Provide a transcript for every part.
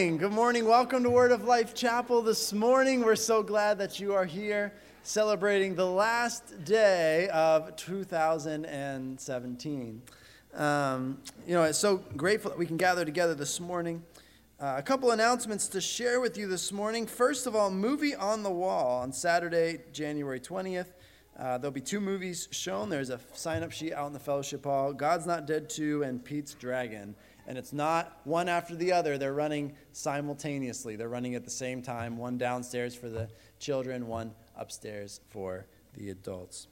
Good morning. Welcome to Word of Life Chapel this morning. We're so glad that you are here celebrating the last day of 2017. Um, you know, it's so grateful that we can gather together this morning. Uh, a couple announcements to share with you this morning. First of all, Movie on the Wall on Saturday, January 20th. Uh, there'll be two movies shown. There's a sign up sheet out in the fellowship hall God's Not Dead 2 and Pete's Dragon and it's not one after the other. They're running simultaneously. They're running at the same time, one downstairs for the children, one upstairs for the adults.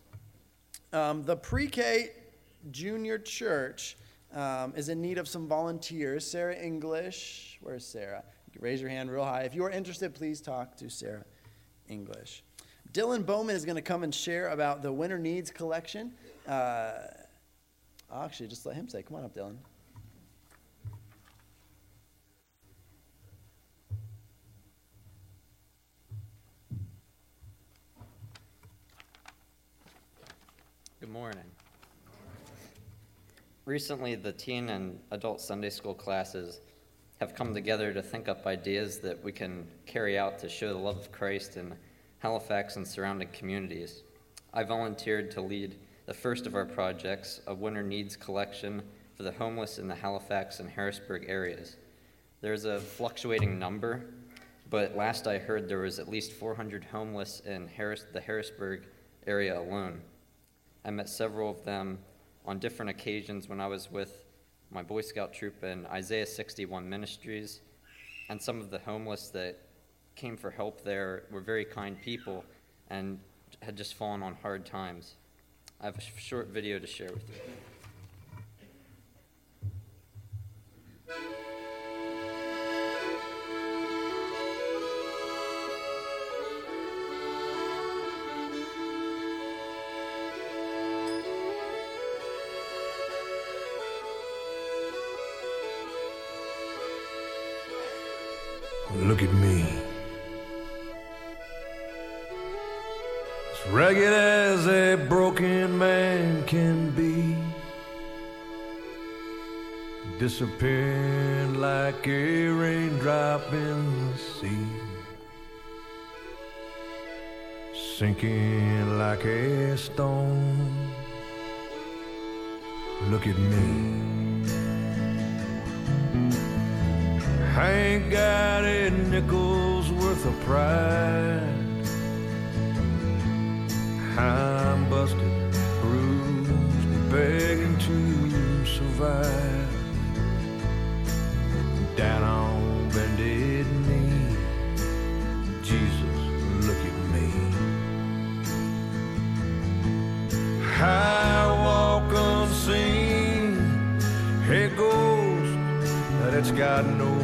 Um, the pre K junior church um, is in need of some volunteers. Sarah English, where's Sarah? You raise your hand real high. If you are interested, please talk to Sarah English. Dylan Bowman is going to come and share about the Winter Needs collection. Uh, actually, just let him say, come on up, Dylan. Morning. Recently, the teen and adult Sunday school classes have come together to think up ideas that we can carry out to show the love of Christ in Halifax and surrounding communities. I volunteered to lead the first of our projects, a winter needs collection for the homeless in the Halifax and Harrisburg areas. There's a fluctuating number, but last I heard there was at least 400 homeless in Harris, the Harrisburg area alone. I met several of them on different occasions when I was with my Boy Scout troop in Isaiah 61 Ministries. And some of the homeless that came for help there were very kind people and had just fallen on hard times. I have a short video to share with you. Look at me. As ragged as a broken man can be, disappearing like a raindrop in the sea, sinking like a stone. Look at me. I ain't got a nickel's worth of pride. I'm busted, bruised, begging to survive. Down on bended knee, Jesus, look at me. I walk unseen, a ghost that's got no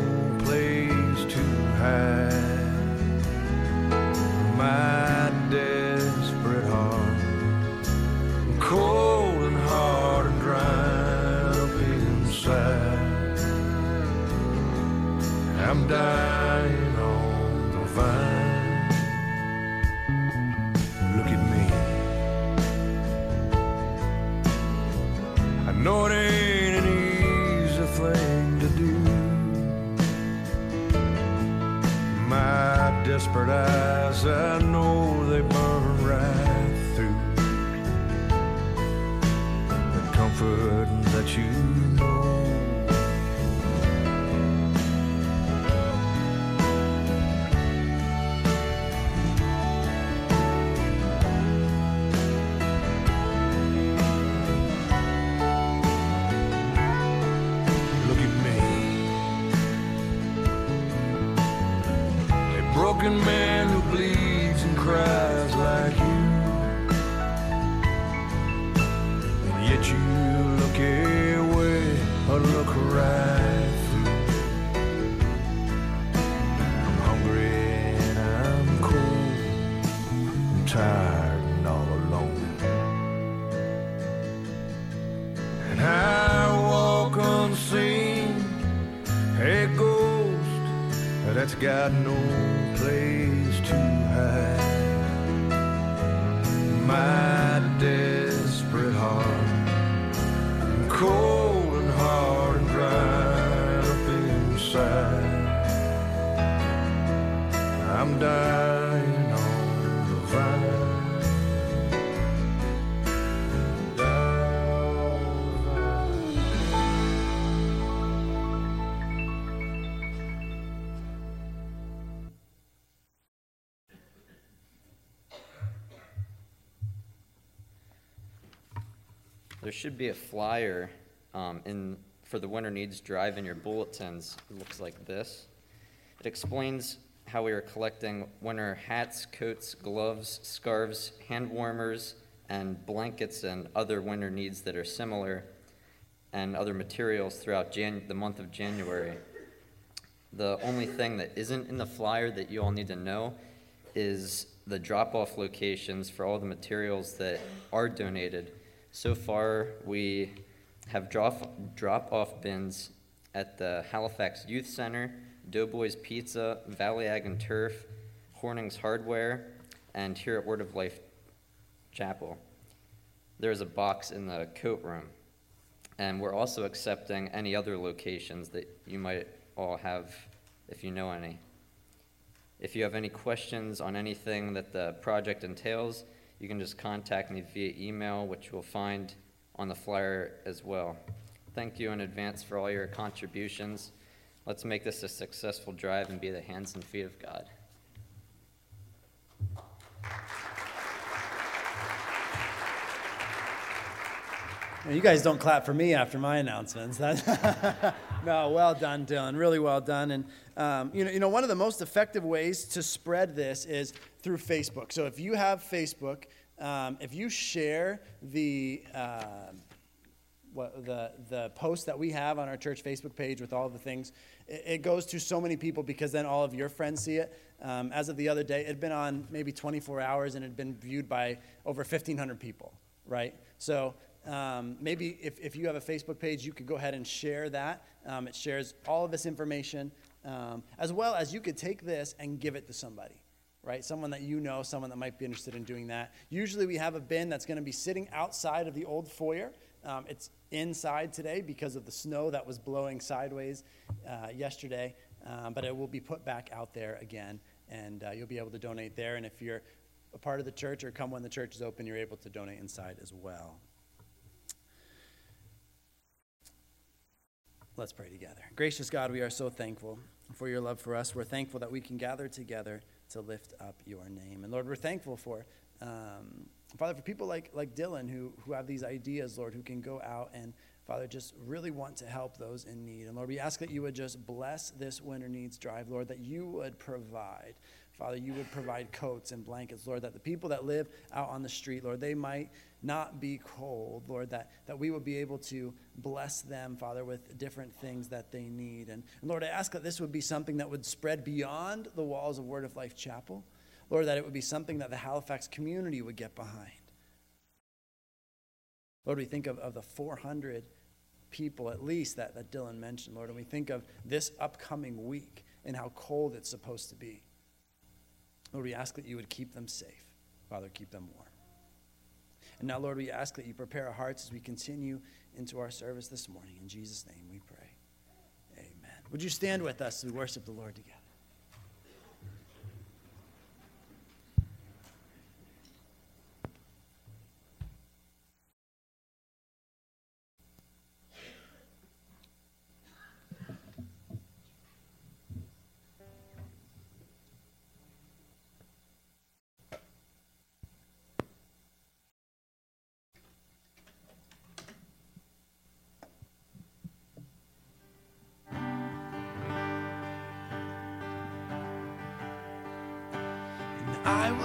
My desperate heart, cold and hard and dry up inside. I'm dying on the vine. Look at me. I know it ain't an easy thing to do. My desperate eyes, I know they burn right through. The comfort that you got no place to hide my desperate heart. Cold and hard and dry up inside. I'm dying. Should be a flyer um, in, for the Winter Needs Drive in your bulletins. It looks like this. It explains how we are collecting winter hats, coats, gloves, scarves, hand warmers, and blankets and other winter needs that are similar, and other materials throughout Jan- the month of January. The only thing that isn't in the flyer that you all need to know is the drop-off locations for all the materials that are donated. So far, we have drop, drop-off bins at the Halifax Youth Center, Doughboys Pizza, Valley Ag and Turf, Hornings Hardware, and here at Word of Life Chapel. There's a box in the coat room. And we're also accepting any other locations that you might all have, if you know any. If you have any questions on anything that the project entails, you can just contact me via email, which you'll find on the flyer as well. Thank you in advance for all your contributions. Let's make this a successful drive and be the hands and feet of God. You guys don't clap for me after my announcements. No, well done, Dylan. Really well done. And um, you know, you know, one of the most effective ways to spread this is through Facebook. So if you have Facebook, um, if you share the uh, what, the the post that we have on our church Facebook page with all the things, it, it goes to so many people because then all of your friends see it. Um, as of the other day, it had been on maybe 24 hours and it had been viewed by over 1,500 people. Right. So um, maybe if, if you have a Facebook page, you could go ahead and share that. Um, it shares all of this information, um, as well as you could take this and give it to somebody, right? Someone that you know, someone that might be interested in doing that. Usually we have a bin that's going to be sitting outside of the old foyer. Um, it's inside today because of the snow that was blowing sideways uh, yesterday, um, but it will be put back out there again, and uh, you'll be able to donate there. And if you're a part of the church or come when the church is open, you're able to donate inside as well. Let's pray together. Gracious God, we are so thankful for your love for us. We're thankful that we can gather together to lift up your name. And Lord, we're thankful for, um, Father, for people like, like Dylan who, who have these ideas, Lord, who can go out and, Father, just really want to help those in need. And Lord, we ask that you would just bless this winter needs drive, Lord, that you would provide. Father, you would provide coats and blankets, Lord, that the people that live out on the street, Lord, they might not be cold, Lord, that, that we would be able to bless them, Father, with different things that they need. And, and Lord, I ask that this would be something that would spread beyond the walls of Word of Life Chapel. Lord, that it would be something that the Halifax community would get behind. Lord, we think of, of the 400 people at least that, that Dylan mentioned, Lord, and we think of this upcoming week and how cold it's supposed to be. Lord, we ask that you would keep them safe. Father, keep them warm. And now, Lord, we ask that you prepare our hearts as we continue into our service this morning. In Jesus' name we pray. Amen. Would you stand with us as we worship the Lord together?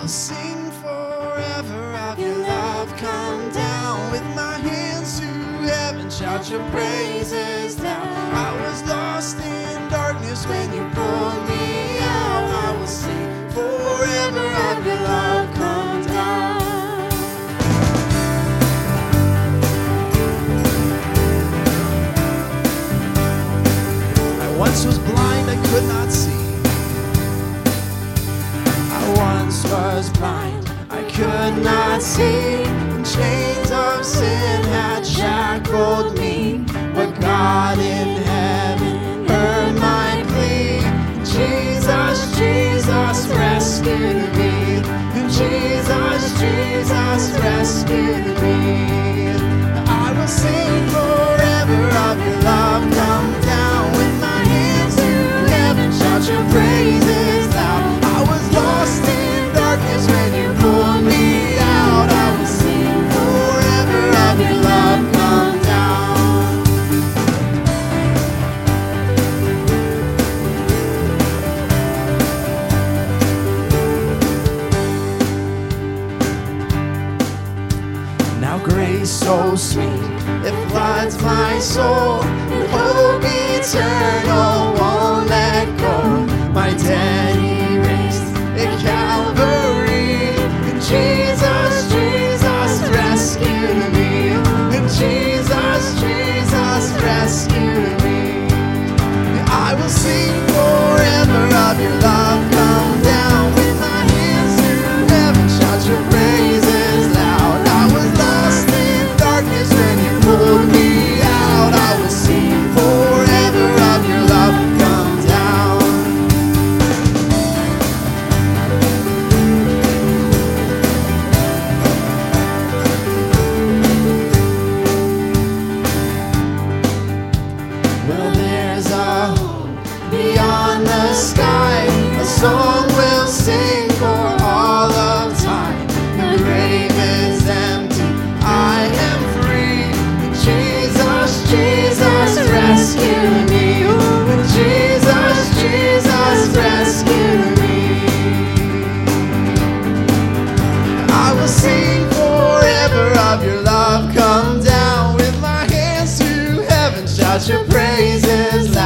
I heaven. Your praises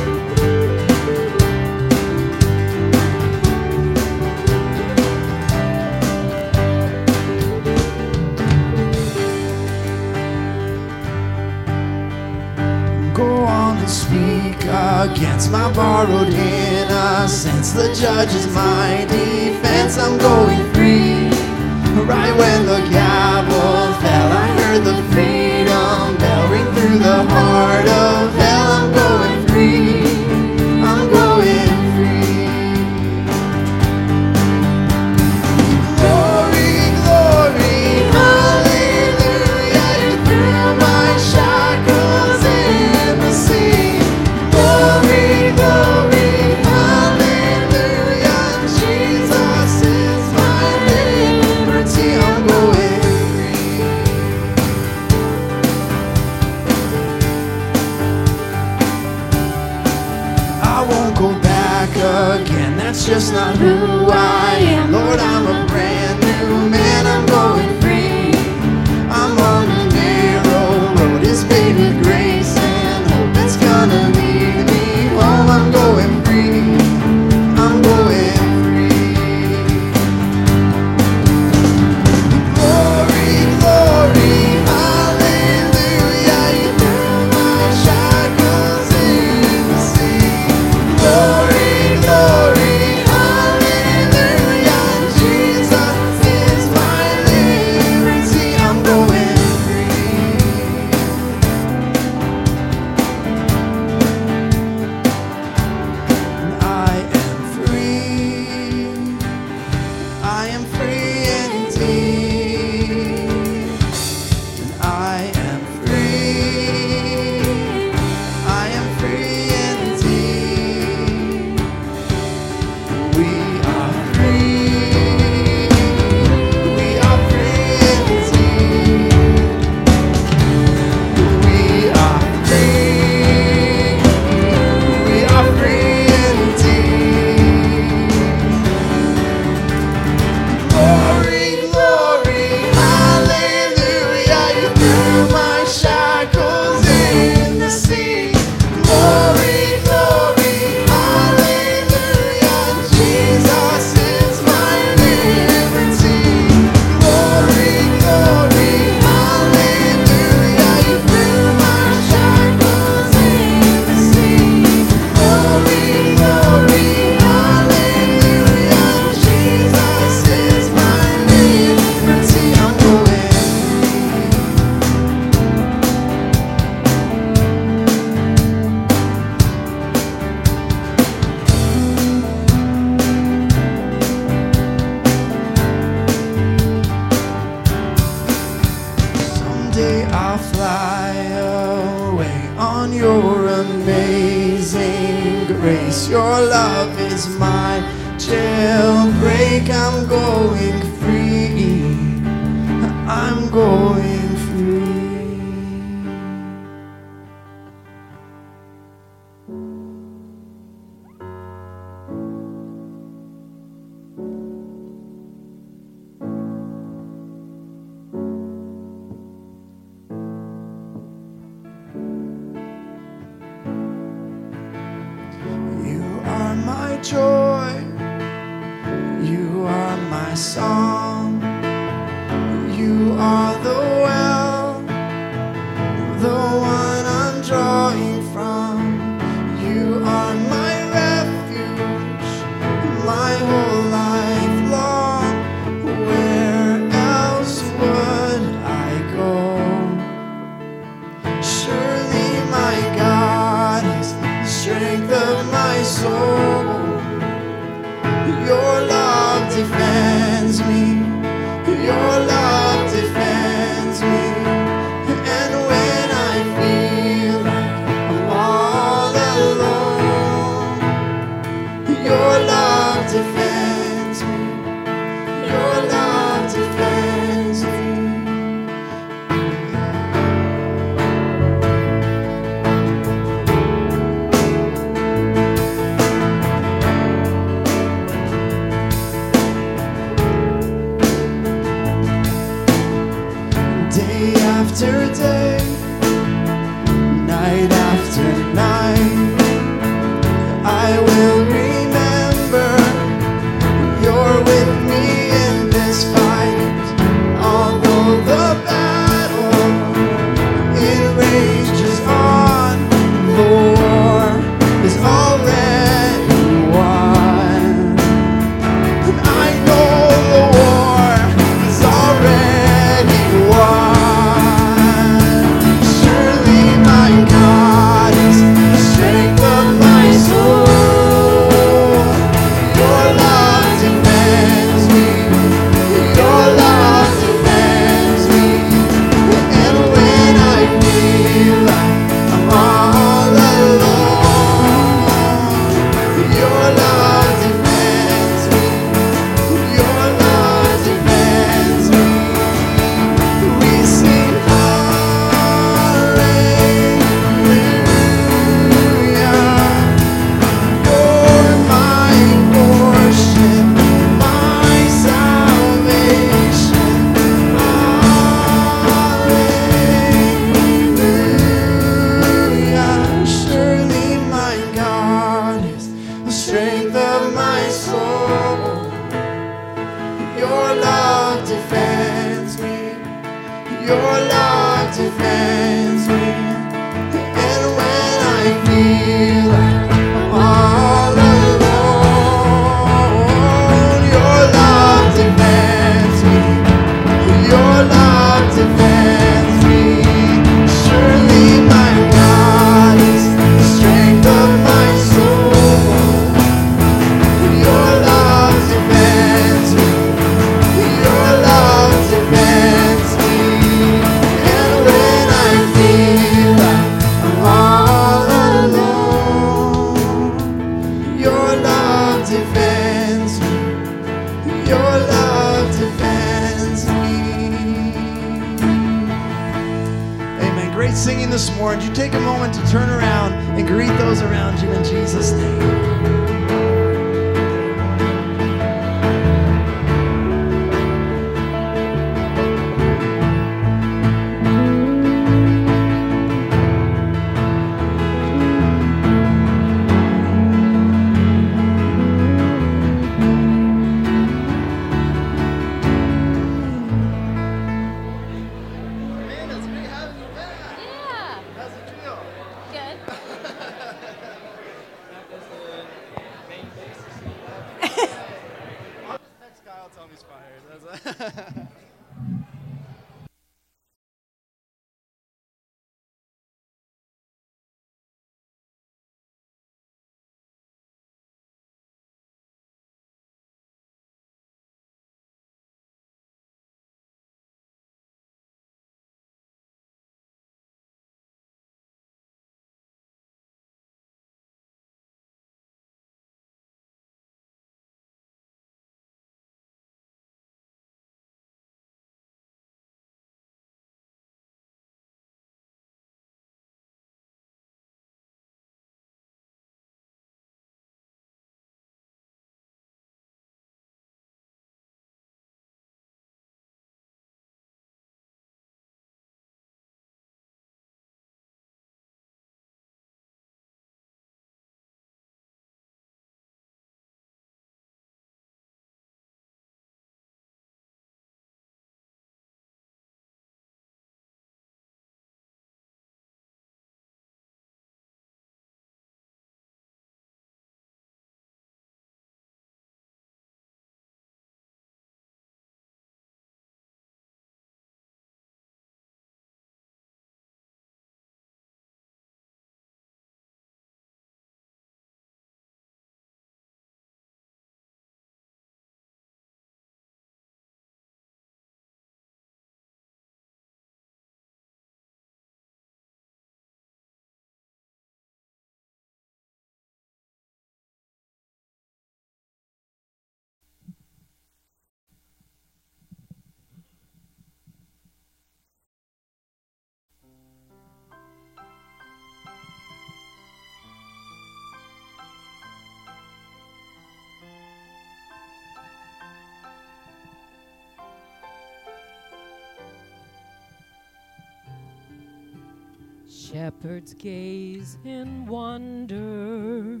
Shepherds gaze in wonder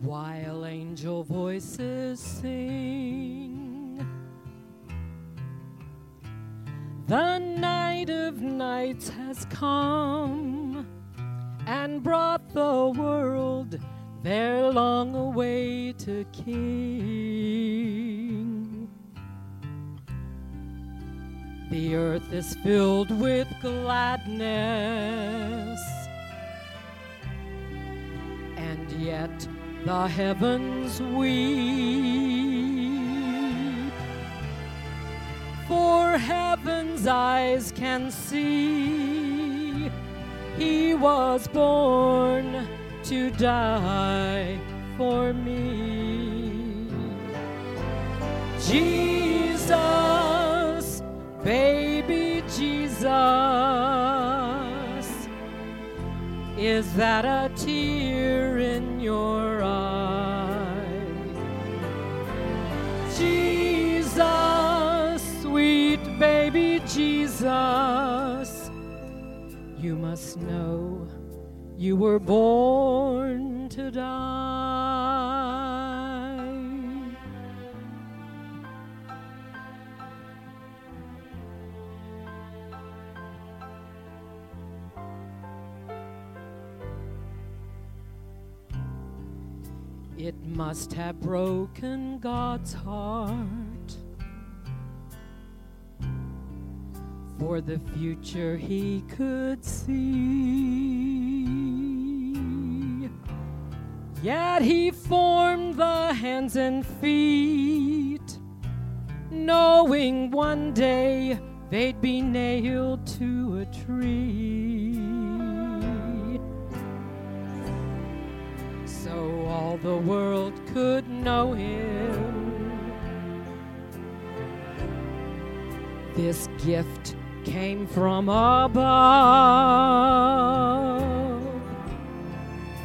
while angel voices sing. The night of nights has come and brought the world their long awaited King. The earth is filled with gladness, and yet the heavens weep. For heaven's eyes can see he was born to die for me. Jesus, baby Jesus, is that a tear in your eye? Jesus, sweet baby Jesus, you must know you were born to die. It must have broken God's heart for the future he could see. Yet he formed the hands and feet, knowing one day they'd be nailed to a tree. Know him. This gift came from above.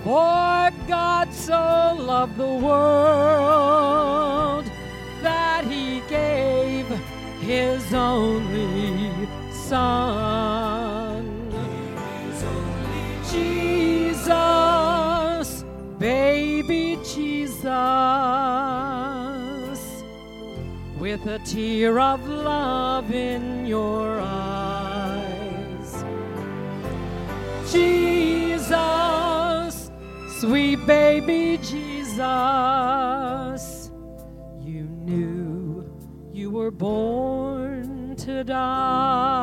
For God so loved the world that he gave his only Son. With a tear of love in your eyes. Jesus, sweet baby Jesus, you knew you were born to die.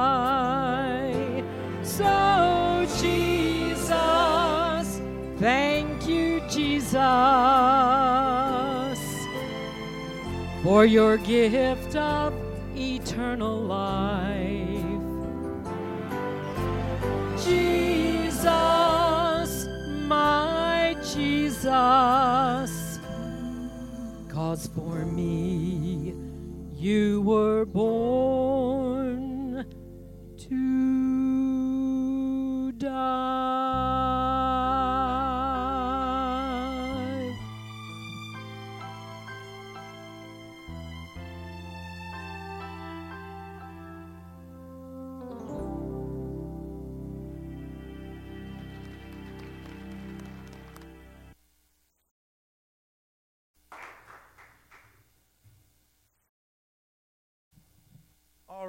For your gift of eternal life. Jesus, my Jesus, cause for me you were born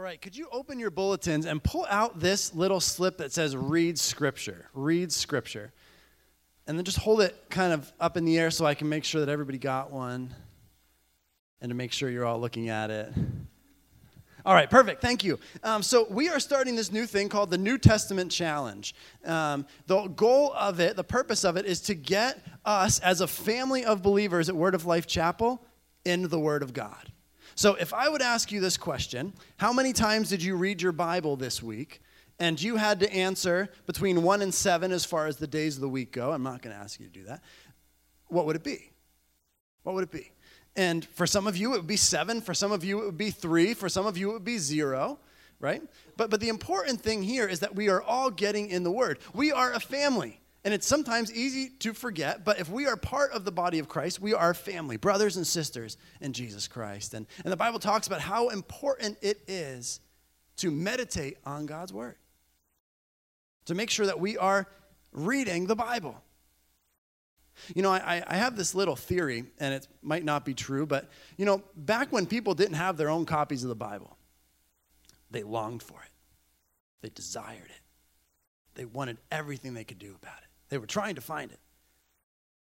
right, could you open your bulletins and pull out this little slip that says read scripture? Read scripture. And then just hold it kind of up in the air so I can make sure that everybody got one and to make sure you're all looking at it. All right, perfect. Thank you. Um, so, we are starting this new thing called the New Testament Challenge. Um, the goal of it, the purpose of it, is to get us as a family of believers at Word of Life Chapel in the Word of God. So, if I would ask you this question, how many times did you read your Bible this week? And you had to answer between one and seven as far as the days of the week go. I'm not going to ask you to do that. What would it be? What would it be? And for some of you, it would be seven. For some of you, it would be three. For some of you, it would be zero, right? But, but the important thing here is that we are all getting in the Word. We are a family. And it's sometimes easy to forget, but if we are part of the body of Christ, we are family, brothers and sisters in Jesus Christ. And, and the Bible talks about how important it is to meditate on God's Word. to make sure that we are reading the Bible. You know, I, I have this little theory, and it might not be true, but, you know, back when people didn't have their own copies of the Bible, they longed for it, they desired it, they wanted everything they could do about it. They were trying to find it.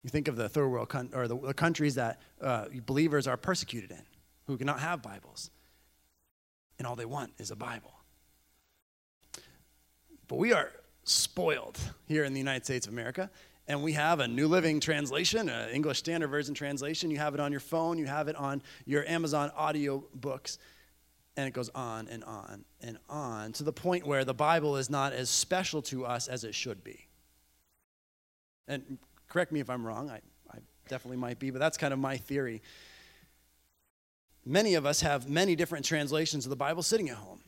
You think of the third world con- or the, the countries that uh, believers are persecuted in, who cannot have Bibles, and all they want is a Bible. But we are spoiled here in the United States of America, and we have a New Living Translation, an English Standard Version translation. You have it on your phone, you have it on your Amazon audio books, and it goes on and on and on to the point where the Bible is not as special to us as it should be. And correct me if I'm wrong, I, I definitely might be, but that's kind of my theory. Many of us have many different translations of the Bible sitting at home.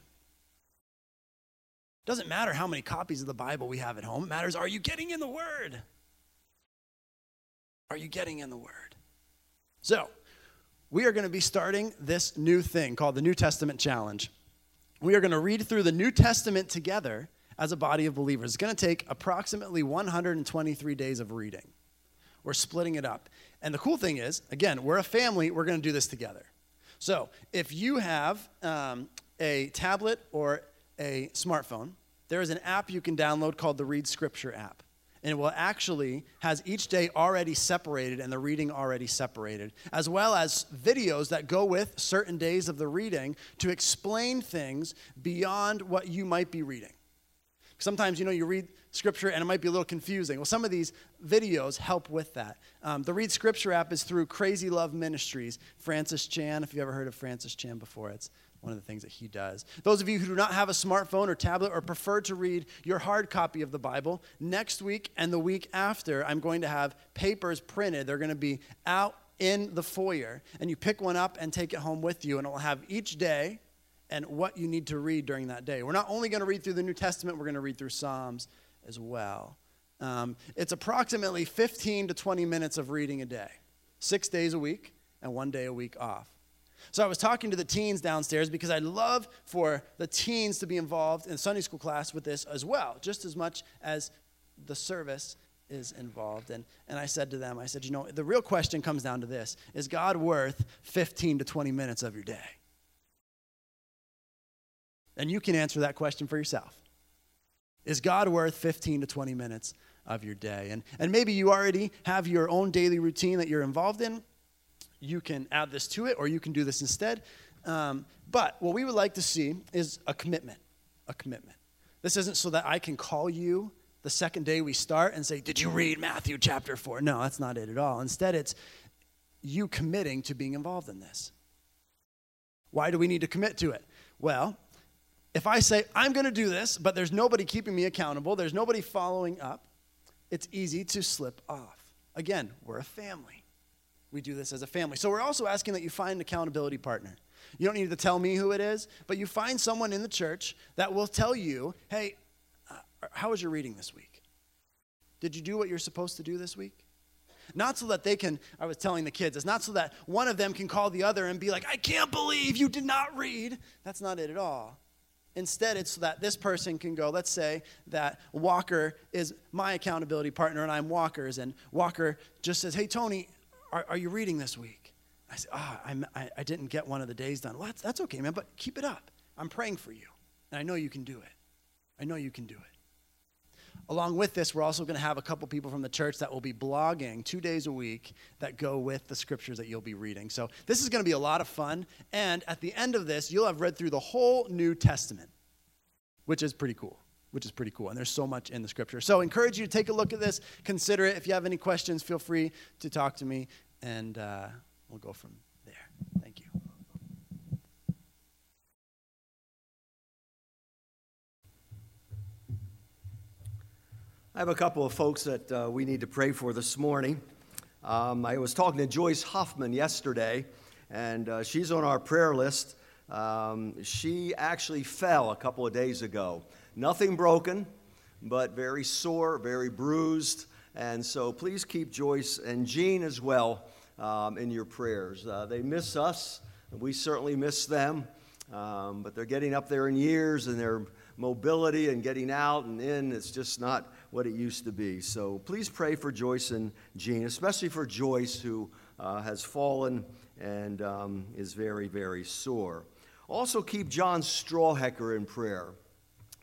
It Doesn't matter how many copies of the Bible we have at home. It matters are you getting in the Word? Are you getting in the Word? So, we are going to be starting this new thing called the New Testament Challenge. We are going to read through the New Testament together as a body of believers. It's going to take approximately 123 days of reading. We're splitting it up. And the cool thing is, again, we're a family, we're going to do this together. So, if you have um, a tablet or a smartphone, there is an app you can download called the Read Scripture app. And it will actually has each day already separated and the reading already separated, as well as videos that go with certain days of the reading to explain things beyond what you might be reading. Sometimes, you know, you read scripture and it might be a little confusing. Well, some of these videos help with that. Um, the Read Scripture app is through Crazy Love Ministries. Francis Chan, if you've ever heard of Francis Chan before, it's one of the things that he does. Those of you who do not have a smartphone or tablet or prefer to read your hard copy of the Bible, next week and the week after, I'm going to have papers printed. They're going to be out in the foyer, and you pick one up and take it home with you, and it will have each day and what you need to read during that day. We're not only going to read through the New Testament, we're going to read through Psalms as well. Um, it's approximately 15 to 20 minutes of reading a day, six days a week, and one day a week off. So I was talking to the teens downstairs because I'd love for the teens to be involved in Sunday school class with this as well, just as much as the service is involved. And, and I said to them, I said, you know, the real question comes down to this Is God worth 15 to 20 minutes of your day? And you can answer that question for yourself. Is God worth 15 to 20 minutes of your day? And, and maybe you already have your own daily routine that you're involved in. You can add this to it, or you can do this instead. Um, but what we would like to see is a commitment. A commitment. This isn't so that I can call you the second day we start and say, Did you read Matthew chapter 4? No, that's not it at all. Instead, it's you committing to being involved in this. Why do we need to commit to it? Well, if I say, I'm going to do this, but there's nobody keeping me accountable, there's nobody following up, it's easy to slip off. Again, we're a family. We do this as a family. So we're also asking that you find an accountability partner. You don't need to tell me who it is, but you find someone in the church that will tell you, hey, uh, how was your reading this week? Did you do what you're supposed to do this week? Not so that they can, I was telling the kids, it's not so that one of them can call the other and be like, I can't believe you did not read. That's not it at all. Instead, it's so that this person can go, let's say that Walker is my accountability partner and I'm Walker's, and Walker just says, Hey, Tony, are, are you reading this week? I say, Ah, oh, I, I didn't get one of the days done. Well, that's, that's okay, man, but keep it up. I'm praying for you, and I know you can do it. I know you can do it. Along with this, we're also going to have a couple people from the church that will be blogging two days a week that go with the scriptures that you'll be reading. So this is going to be a lot of fun. And at the end of this, you'll have read through the whole New Testament, which is pretty cool. Which is pretty cool. And there's so much in the scripture. So I encourage you to take a look at this, consider it. If you have any questions, feel free to talk to me, and uh, we'll go from there. I have a couple of folks that uh, we need to pray for this morning. Um, I was talking to Joyce Hoffman yesterday, and uh, she's on our prayer list. Um, she actually fell a couple of days ago. Nothing broken, but very sore, very bruised. And so please keep Joyce and Jean as well um, in your prayers. Uh, they miss us, we certainly miss them, um, but their getting up there in years and they're mobility and getting out and in. It's just not what it used to be. So please pray for Joyce and Jean, especially for Joyce, who uh, has fallen and um, is very, very sore. Also, keep John Strawhecker in prayer.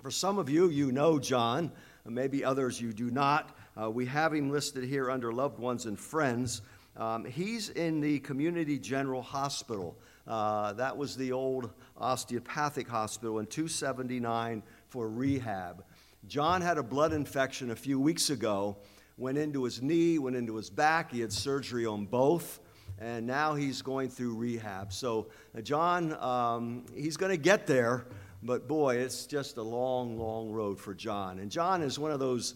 For some of you, you know John, maybe others you do not. Uh, we have him listed here under loved ones and friends. Um, he's in the Community General Hospital. Uh, that was the old osteopathic hospital in 279 for rehab. John had a blood infection a few weeks ago, went into his knee, went into his back. He had surgery on both and now he's going through rehab. So, uh, John, um, he's going to get there, but boy, it's just a long, long road for John. And John is one of those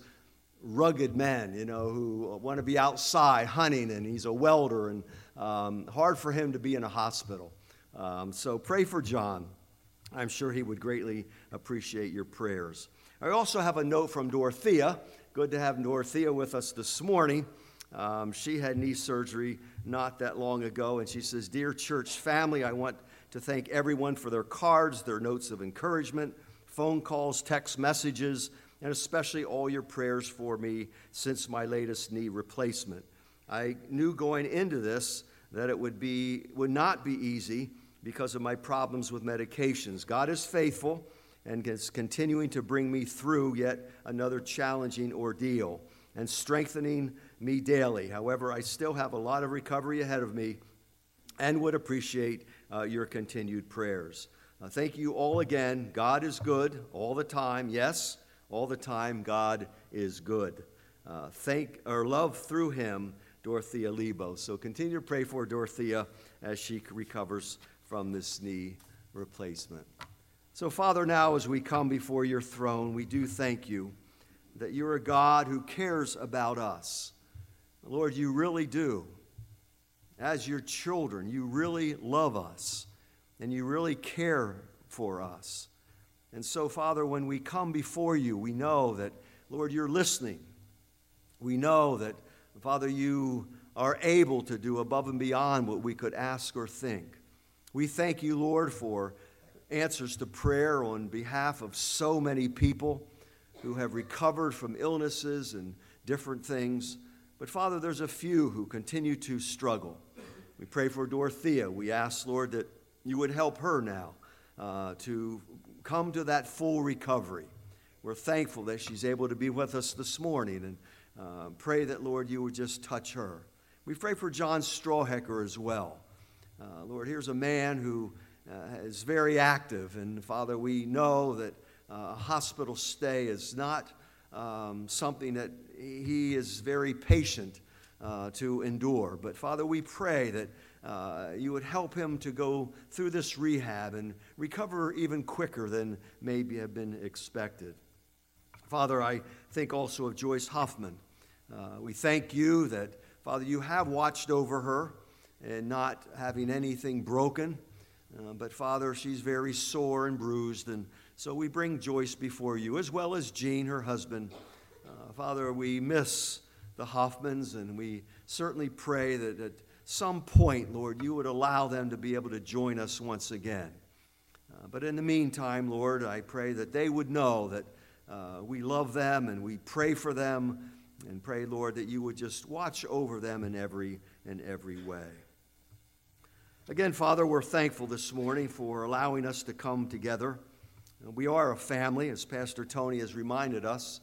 rugged men, you know, who want to be outside hunting, and he's a welder, and um, hard for him to be in a hospital. Um, so, pray for John. I'm sure he would greatly appreciate your prayers. I also have a note from Dorothea. Good to have Dorothea with us this morning. Um, she had knee surgery not that long ago, and she says, Dear church family, I want to thank everyone for their cards, their notes of encouragement, phone calls, text messages, and especially all your prayers for me since my latest knee replacement. I knew going into this that it would, be, would not be easy because of my problems with medications. God is faithful and is continuing to bring me through yet another challenging ordeal and strengthening me daily. However, I still have a lot of recovery ahead of me and would appreciate uh, your continued prayers. Uh, thank you all again. God is good all the time. Yes, all the time, God is good. Uh, thank or love through him, Dorothea Lebo. So continue to pray for Dorothea as she recovers from this knee replacement. So, Father, now as we come before your throne, we do thank you that you're a God who cares about us. Lord, you really do. As your children, you really love us and you really care for us. And so, Father, when we come before you, we know that, Lord, you're listening. We know that, Father, you are able to do above and beyond what we could ask or think. We thank you, Lord, for answers to prayer on behalf of so many people who have recovered from illnesses and different things. But Father, there's a few who continue to struggle. We pray for Dorothea. We ask, Lord, that you would help her now uh, to come to that full recovery. We're thankful that she's able to be with us this morning and uh, pray that, Lord, you would just touch her. We pray for John Strawhecker as well. Uh, Lord, here's a man who uh, is very active, and Father, we know that uh, a hospital stay is not um, something that he is very patient uh, to endure. But Father, we pray that uh, you would help him to go through this rehab and recover even quicker than maybe have been expected. Father, I think also of Joyce Hoffman. Uh, we thank you that, Father, you have watched over her and not having anything broken. Uh, but Father, she's very sore and bruised, and so we bring Joyce before you, as well as Jean, her husband. Uh, Father, we miss the Hoffmans, and we certainly pray that at some point, Lord, you would allow them to be able to join us once again. Uh, but in the meantime, Lord, I pray that they would know that uh, we love them and we pray for them, and pray, Lord, that you would just watch over them in every in every way. Again, Father, we're thankful this morning for allowing us to come together. We are a family, as Pastor Tony has reminded us.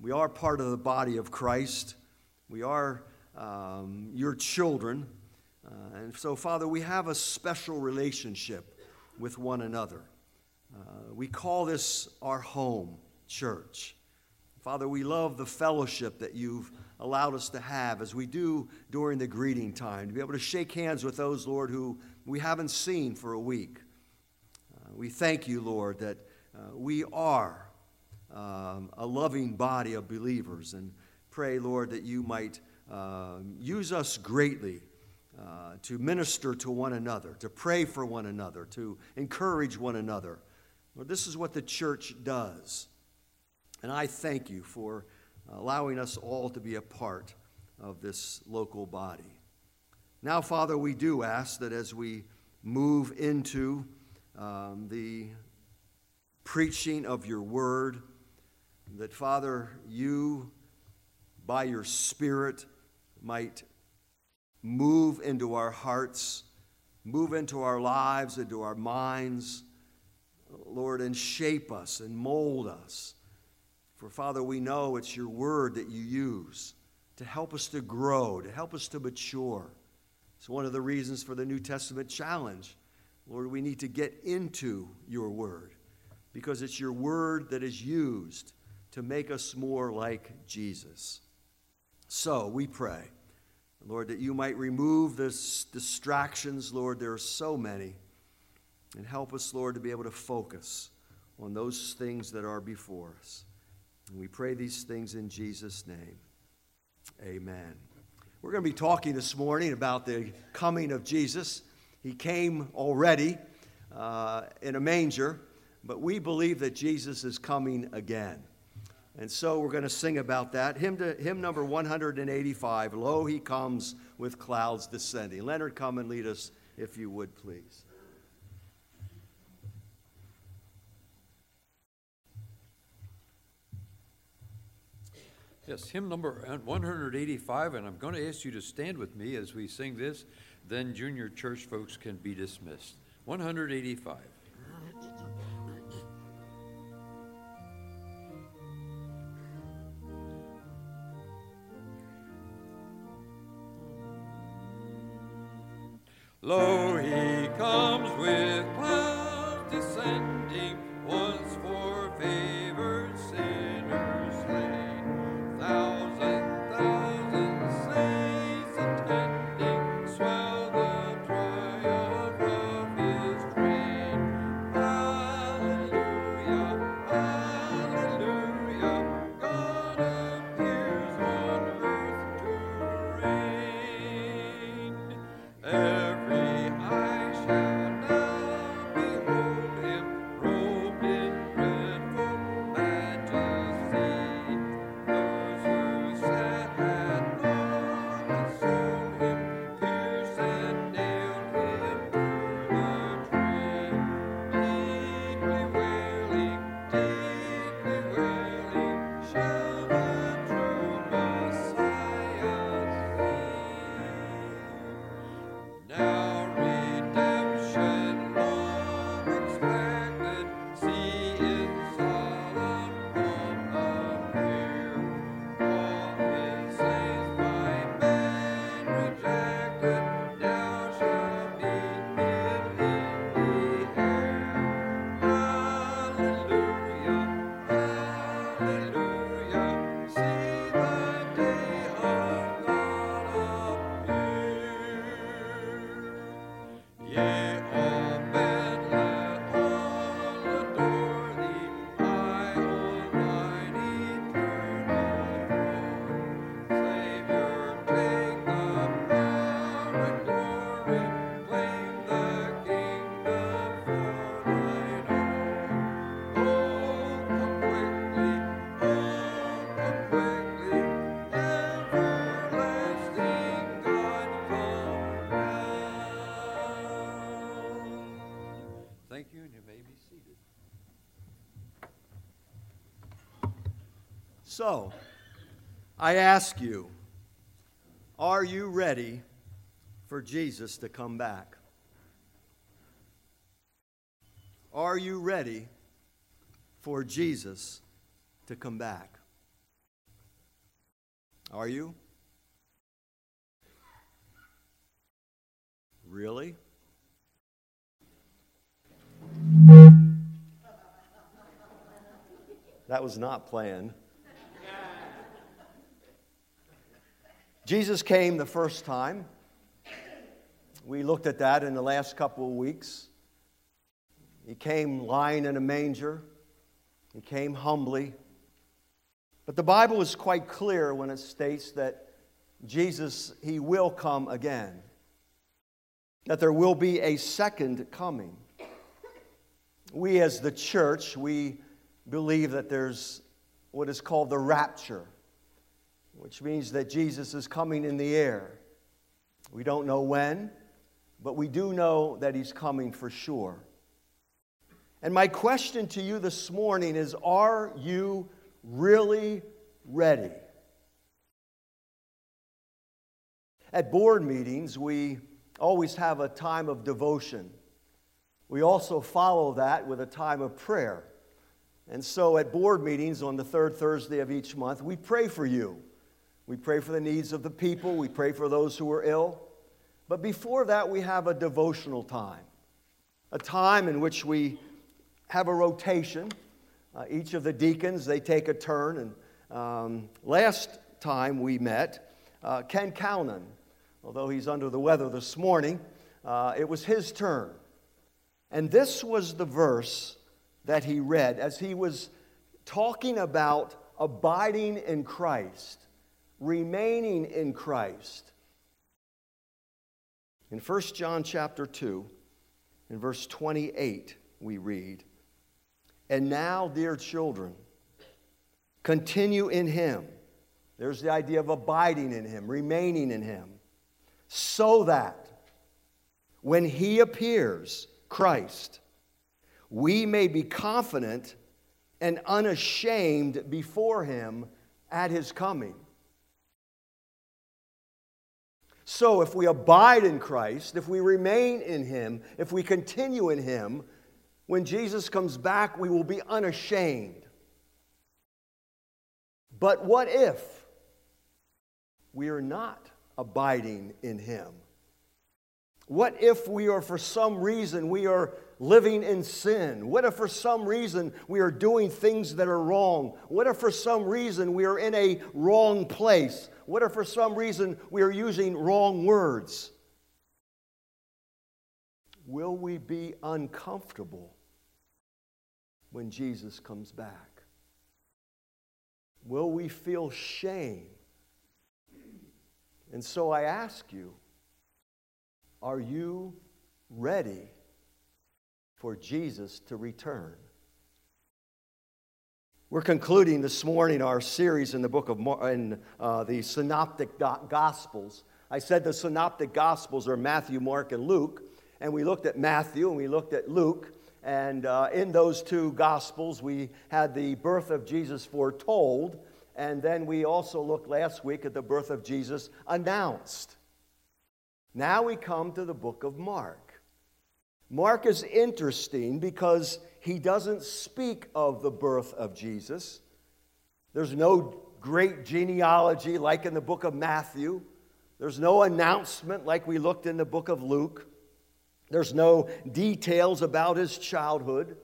We are part of the body of Christ. We are um, your children. Uh, and so, Father, we have a special relationship with one another. Uh, we call this our home church. Father, we love the fellowship that you've allowed us to have as we do during the greeting time, to be able to shake hands with those, Lord, who we haven't seen for a week. Uh, we thank you, Lord, that uh, we are um, a loving body of believers and pray, Lord, that you might uh, use us greatly uh, to minister to one another, to pray for one another, to encourage one another. Lord, this is what the church does. And I thank you for allowing us all to be a part of this local body. Now, Father, we do ask that as we move into um, the preaching of your word. That, Father, you, by your Spirit, might move into our hearts, move into our lives, into our minds, Lord, and shape us and mold us. For, Father, we know it's your word that you use to help us to grow, to help us to mature. It's one of the reasons for the New Testament challenge. Lord, we need to get into your word because it's your word that is used to make us more like Jesus. So we pray, Lord, that you might remove the distractions, Lord. There are so many. And help us, Lord, to be able to focus on those things that are before us. We pray these things in Jesus' name. Amen. We're going to be talking this morning about the coming of Jesus. He came already uh, in a manger, but we believe that Jesus is coming again. And so we're going to sing about that. Hymn, to, hymn number 185 Lo, he comes with clouds descending. Leonard, come and lead us, if you would, please. Yes, hymn number 185, and I'm going to ask you to stand with me as we sing this. Then junior church folks can be dismissed. 185. Lo, he comes with So, I ask you, are you ready for Jesus to come back? Are you ready for Jesus to come back? Are you? Really? That was not planned. Jesus came the first time. We looked at that in the last couple of weeks. He came lying in a manger. He came humbly. But the Bible is quite clear when it states that Jesus, he will come again. That there will be a second coming. We as the church, we believe that there's what is called the rapture which means that Jesus is coming in the air. We don't know when, but we do know that he's coming for sure. And my question to you this morning is Are you really ready? At board meetings, we always have a time of devotion. We also follow that with a time of prayer. And so at board meetings on the third Thursday of each month, we pray for you. We pray for the needs of the people, we pray for those who are ill. But before that, we have a devotional time, a time in which we have a rotation. Uh, each of the deacons, they take a turn. And um, last time we met, uh, Ken Cownan, although he's under the weather this morning, uh, it was his turn. And this was the verse that he read as he was talking about abiding in Christ, remaining in Christ. In 1 John chapter 2, in verse 28, we read, And now, dear children, continue in him. There's the idea of abiding in him, remaining in him so that when he appears, Christ, we may be confident and unashamed before him at his coming. So, if we abide in Christ, if we remain in him, if we continue in him, when Jesus comes back, we will be unashamed. But what if we are not abiding in Him? What if we are, for some reason, we are living in sin? What if, for some reason, we are doing things that are wrong? What if, for some reason, we are in a wrong place? What if, for some reason, we are using wrong words? Will we be uncomfortable when Jesus comes back? Will we feel shame and so I ask you, are you ready for Jesus to return? We're concluding this morning our series in the book of Mar- in uh, the Synoptic Gospels. I said the Synoptic Gospels are Matthew, Mark, and Luke, and we looked at Matthew and we looked at Luke. And uh, in those two Gospels, we had the birth of Jesus foretold, and then we also looked last week at the birth of Jesus announced. Now we come to the book of Mark. Mark is interesting because he doesn't speak of the birth of Jesus. There's no great genealogy like in the book of Matthew. There's no announcement like we looked in the book of Luke. There's no details about his childhood.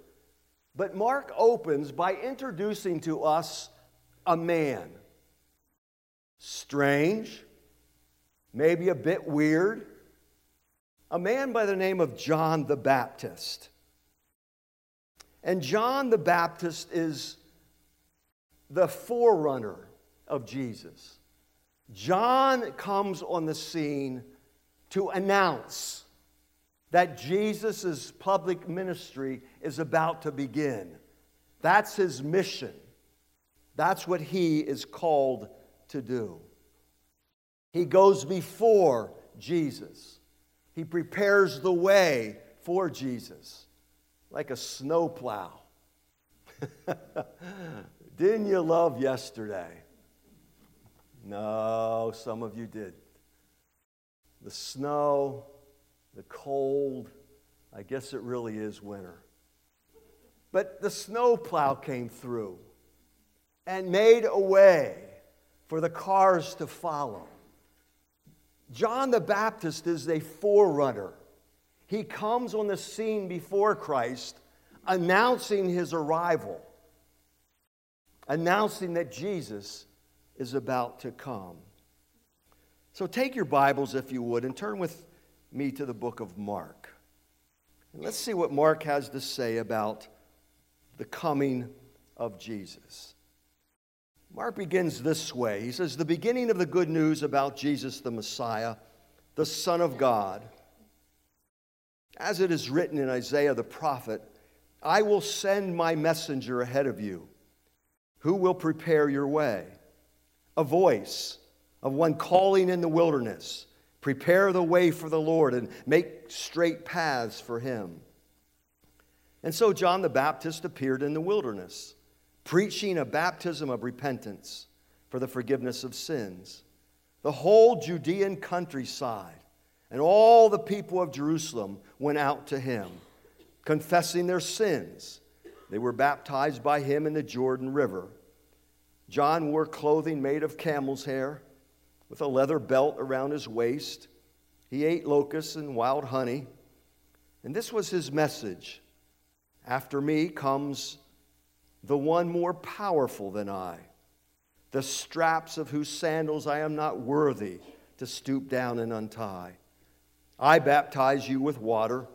But Mark opens by introducing to us a man. Strange, maybe a bit weird. A man by the name of John the Baptist. And John the Baptist is the forerunner of Jesus. John comes on the scene to announce that Jesus' public ministry is about to begin. That's his mission. That's what he is called to do. He goes before Jesus, he prepares the way for Jesus like a snowplow. Didn't you love yesterday? No, some of you did. The snow, the cold, I guess it really is winter. But the snowplow came through and made a way for the cars to follow. John the Baptist is a forerunner. He comes on the scene before Christ, announcing his arrival, announcing that Jesus is about to come. So take your Bibles, if you would, and turn with me to the book of Mark. And let's see what Mark has to say about the coming of Jesus. Mark begins this way He says, The beginning of the good news about Jesus the Messiah, the Son of God. As it is written in Isaiah the prophet, I will send my messenger ahead of you, who will prepare your way. A voice of one calling in the wilderness, prepare the way for the Lord and make straight paths for him. And so John the Baptist appeared in the wilderness, preaching a baptism of repentance for the forgiveness of sins. The whole Judean countryside and all the people of Jerusalem went out to him, confessing their sins. They were baptized by him in the Jordan River. John wore clothing made of camel's hair, with a leather belt around his waist. He ate locusts and wild honey. And this was his message After me comes the one more powerful than I, the straps of whose sandals I am not worthy to stoop down and untie. I baptize you with water,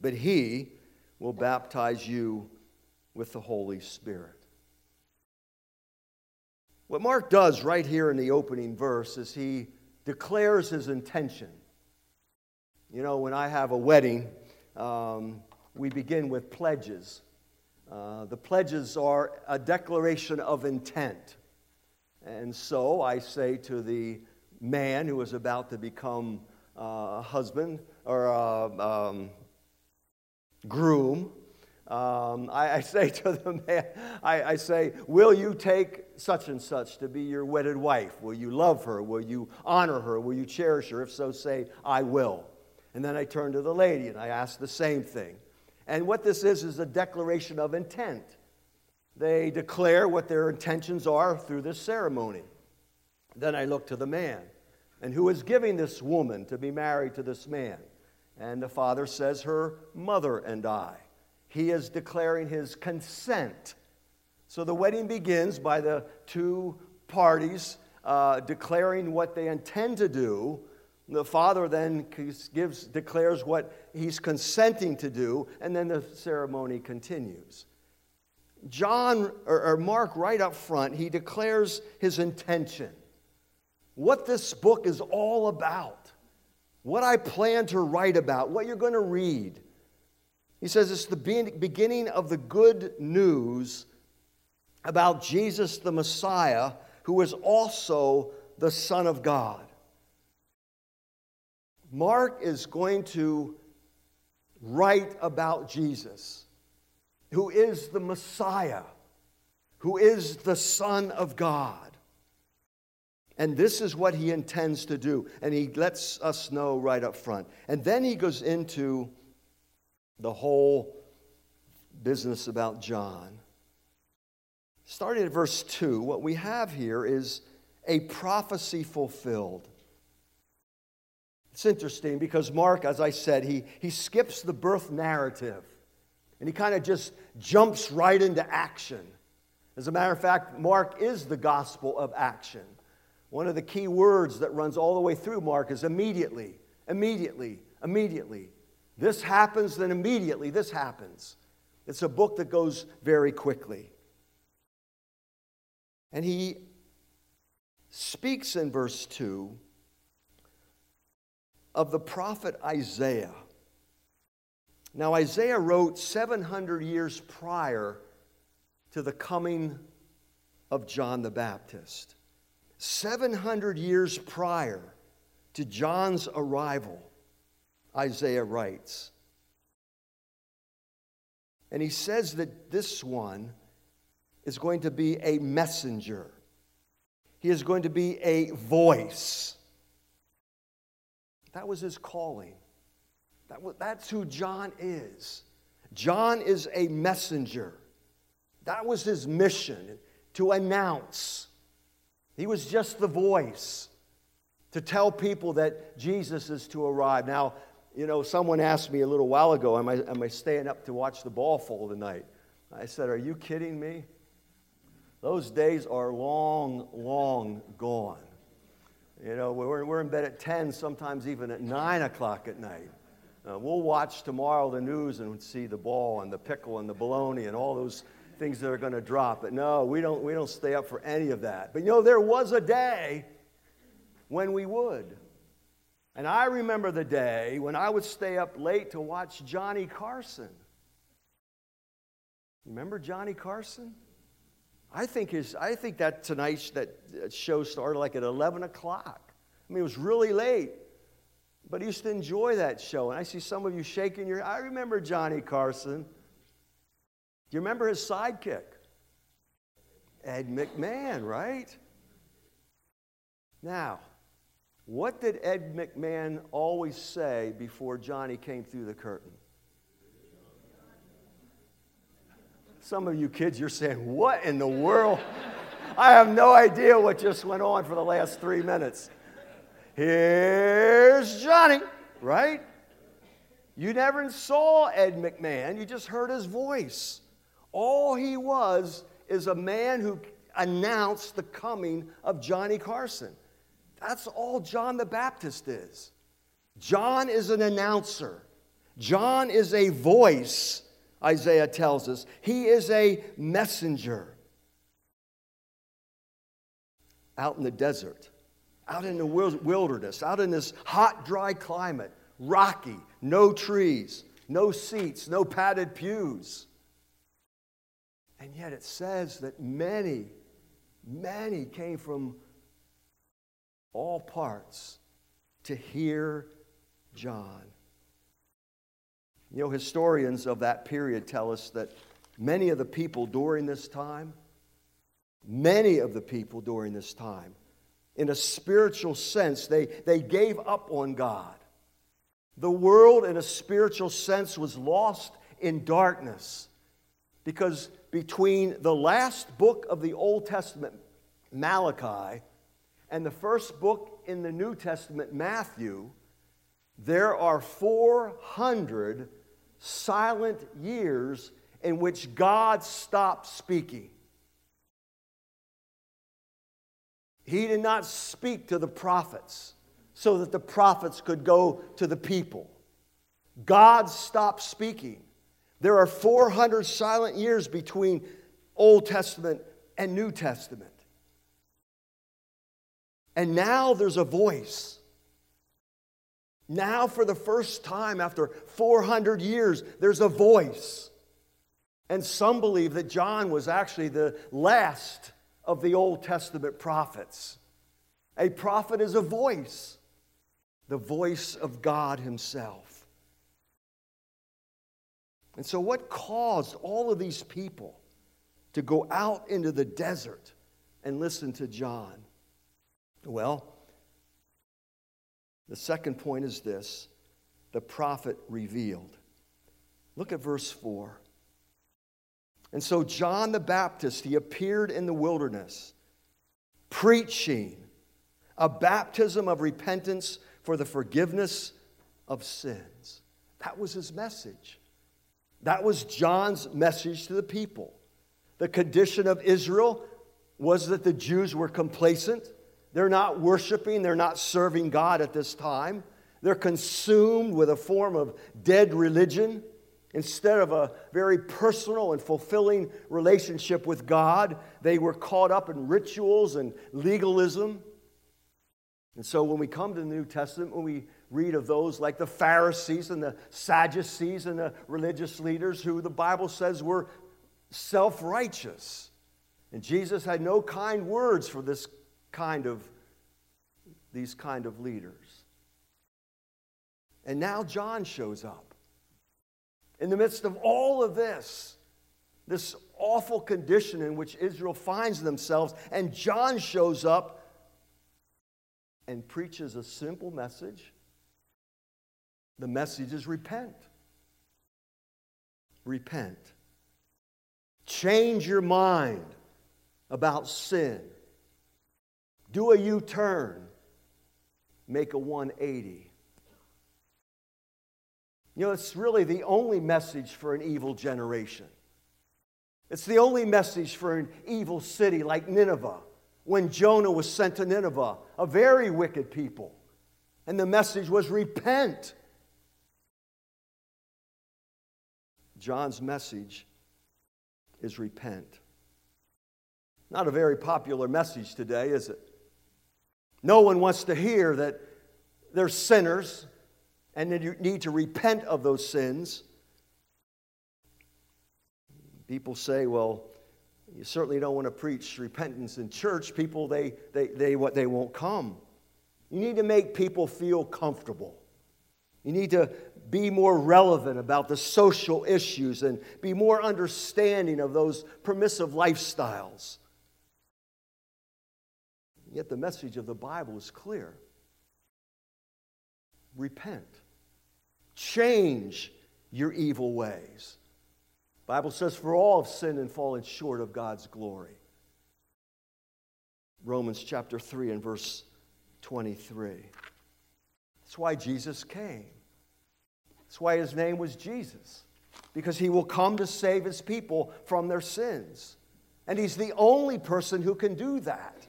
but he will baptize you with the Holy Spirit. What Mark does right here in the opening verse is he declares his intention. You know, when I have a wedding, um, we begin with pledges. Uh, the pledges are a declaration of intent. And so I say to the man who is about to become uh, husband or a um, groom, um, I, I, say to the man, I, I, say, Will you take such and such to be your wedded wife? Will you love her? Will you honor her? Will you cherish her? If so, say, I will. And then I turn to the lady and I ask the same thing. And what this is, is a declaration of intent. They declare what their intentions are through this ceremony. Then I look to the man. And who is giving this woman to be married to this man? And the father says, Her mother and I. He is declaring his consent. So the wedding begins by the two parties uh, declaring what they intend to do. The father then gives, declares what he's consenting to do, and then the ceremony continues. John, or, or Mark, right up front, he declares his intention. What this book is all about, what I plan to write about, what you're going to read. He says it's the beginning of the good news about Jesus the Messiah, who is also the Son of God. Mark is going to write about Jesus, who is the Messiah, who is the Son of God. And this is what he intends to do. And he lets us know right up front. And then he goes into the whole business about John. Starting at verse 2, what we have here is a prophecy fulfilled. It's interesting because Mark, as I said, he, he skips the birth narrative and he kind of just jumps right into action. As a matter of fact, Mark is the gospel of action. One of the key words that runs all the way through Mark is immediately, immediately, immediately. This happens, then immediately this happens. It's a book that goes very quickly. And he speaks in verse 2 of the prophet Isaiah. Now, Isaiah wrote 700 years prior to the coming of John the Baptist. 700 years prior to John's arrival. Isaiah writes. And he says that this one is going to be a messenger, he is going to be a voice. That was his calling. That was, that's who John is. John is a messenger. That was his mission to announce. He was just the voice to tell people that Jesus is to arrive. Now, you know, someone asked me a little while ago, am I, am I staying up to watch the ball fall tonight? I said, Are you kidding me? Those days are long, long gone. You know, we're, we're in bed at 10, sometimes even at 9 o'clock at night. Uh, we'll watch tomorrow the news and see the ball and the pickle and the bologna and all those things that are going to drop. But no, we don't, we don't stay up for any of that. But you know, there was a day when we would. And I remember the day when I would stay up late to watch Johnny Carson. Remember Johnny Carson? I think, his, I think that tonight's that show started like at 11 o'clock. I mean, it was really late. But I used to enjoy that show. And I see some of you shaking your I remember Johnny Carson. Do you remember his sidekick? Ed McMahon, right? Now, what did Ed McMahon always say before Johnny came through the curtain? Some of you kids, you're saying, What in the world? I have no idea what just went on for the last three minutes. Here's Johnny, right? You never saw Ed McMahon, you just heard his voice. All he was is a man who announced the coming of Johnny Carson. That's all John the Baptist is. John is an announcer, John is a voice, Isaiah tells us. He is a messenger. Out in the desert, out in the wilderness, out in this hot, dry climate, rocky, no trees, no seats, no padded pews. And yet it says that many, many came from all parts to hear John. You know, historians of that period tell us that many of the people during this time, many of the people during this time, in a spiritual sense, they, they gave up on God. The world, in a spiritual sense, was lost in darkness because between the last book of the Old Testament, Malachi, and the first book in the New Testament, Matthew, there are 400 silent years in which God stopped speaking. He did not speak to the prophets so that the prophets could go to the people. God stopped speaking. There are 400 silent years between Old Testament and New Testament. And now there's a voice. Now, for the first time after 400 years, there's a voice. And some believe that John was actually the last of the Old Testament prophets. A prophet is a voice, the voice of God Himself. And so, what caused all of these people to go out into the desert and listen to John? Well, the second point is this the prophet revealed. Look at verse 4. And so, John the Baptist, he appeared in the wilderness, preaching a baptism of repentance for the forgiveness of sins. That was his message. That was John's message to the people. The condition of Israel was that the Jews were complacent. They're not worshiping, they're not serving God at this time. They're consumed with a form of dead religion instead of a very personal and fulfilling relationship with God. They were caught up in rituals and legalism. And so when we come to the New Testament, when we read of those like the Pharisees and the Sadducees and the religious leaders who the Bible says were self righteous. And Jesus had no kind words for this kind of these kind of leaders. And now John shows up. In the midst of all of this, this awful condition in which Israel finds themselves, and John shows up and preaches a simple message the message is repent. Repent. Change your mind about sin. Do a U turn. Make a 180. You know, it's really the only message for an evil generation. It's the only message for an evil city like Nineveh when Jonah was sent to Nineveh, a very wicked people. And the message was repent. John's message is repent. Not a very popular message today, is it? No one wants to hear that they're sinners and that you need to repent of those sins. People say, well, you certainly don't want to preach repentance in church. People, they, they, they, what, they won't come. You need to make people feel comfortable. You need to be more relevant about the social issues and be more understanding of those permissive lifestyles. Yet the message of the Bible is clear repent, change your evil ways. Bible says, For all have sinned and fallen short of God's glory. Romans chapter 3 and verse 23. That's why Jesus came. That's why his name was Jesus, because he will come to save his people from their sins. And he's the only person who can do that.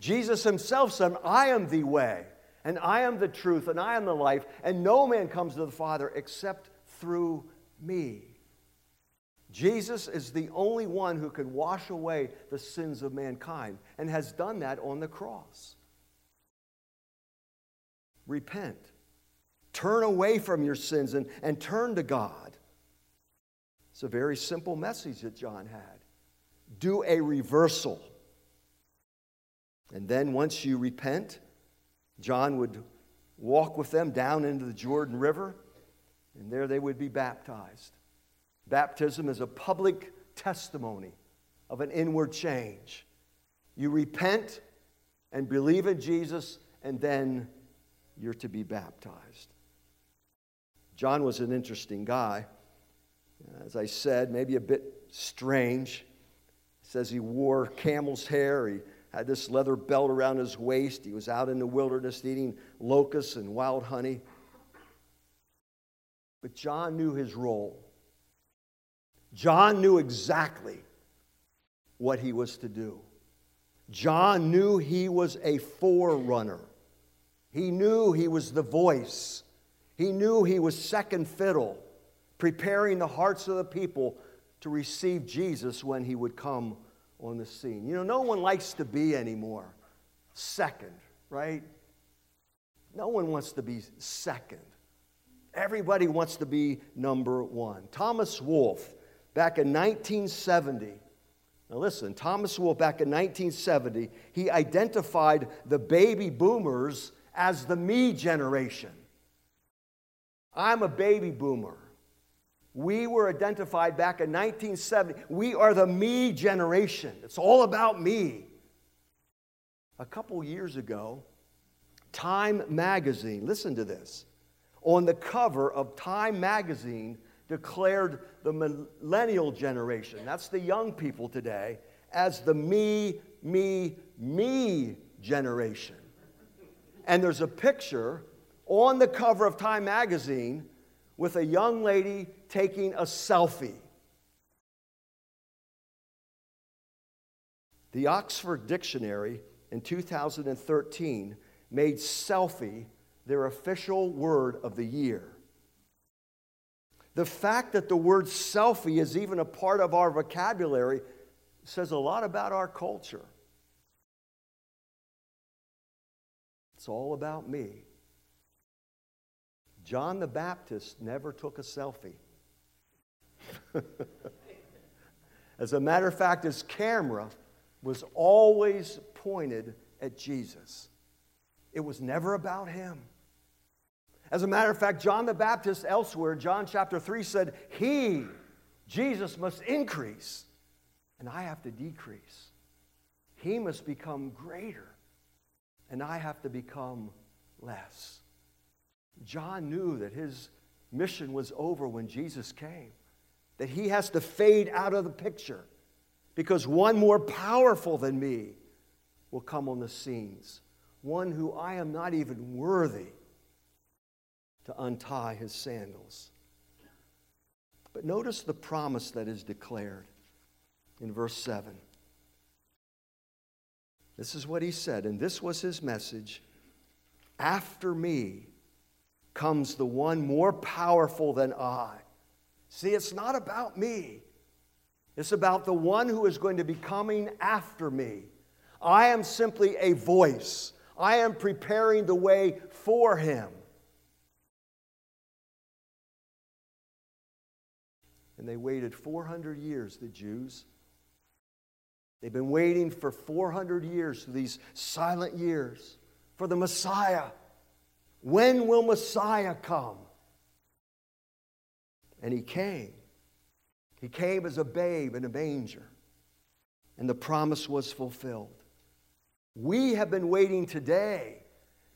Jesus himself said, I am the way, and I am the truth, and I am the life, and no man comes to the Father except through me. Jesus is the only one who can wash away the sins of mankind and has done that on the cross. Repent. Turn away from your sins and, and turn to God. It's a very simple message that John had. Do a reversal. And then once you repent, John would walk with them down into the Jordan River, and there they would be baptized. Baptism is a public testimony of an inward change. You repent and believe in Jesus, and then you're to be baptized. John was an interesting guy. As I said, maybe a bit strange. It says he wore camel's hair. He had this leather belt around his waist. He was out in the wilderness eating locusts and wild honey. But John knew his role. John knew exactly what he was to do. John knew he was a forerunner. He knew he was the voice. He knew he was second fiddle, preparing the hearts of the people to receive Jesus when he would come on the scene. You know, no one likes to be anymore second, right? No one wants to be second. Everybody wants to be number one. Thomas Wolfe, back in 1970, now listen, Thomas Wolfe, back in 1970, he identified the baby boomers as the me generation. I'm a baby boomer. We were identified back in 1970. We are the me generation. It's all about me. A couple years ago, Time magazine, listen to this, on the cover of Time magazine declared the millennial generation, that's the young people today, as the me, me, me generation. And there's a picture on the cover of Time magazine with a young lady taking a selfie. The Oxford Dictionary in 2013 made selfie their official word of the year. The fact that the word selfie is even a part of our vocabulary says a lot about our culture. It's all about me. John the Baptist never took a selfie. As a matter of fact, his camera was always pointed at Jesus. It was never about him. As a matter of fact, John the Baptist elsewhere, John chapter 3 said, He, Jesus, must increase, and I have to decrease. He must become greater, and I have to become less. John knew that his mission was over when Jesus came, that he has to fade out of the picture because one more powerful than me will come on the scenes, one who I am not even worthy to untie his sandals. But notice the promise that is declared in verse 7. This is what he said, and this was his message After me, comes the one more powerful than I. See, it's not about me, it's about the one who is going to be coming after me. I am simply a voice, I am preparing the way for him. And they waited 400 years, the Jews. They've been waiting for 400 years, these silent years, for the Messiah. When will Messiah come? And he came. He came as a babe in a manger, and the promise was fulfilled. We have been waiting today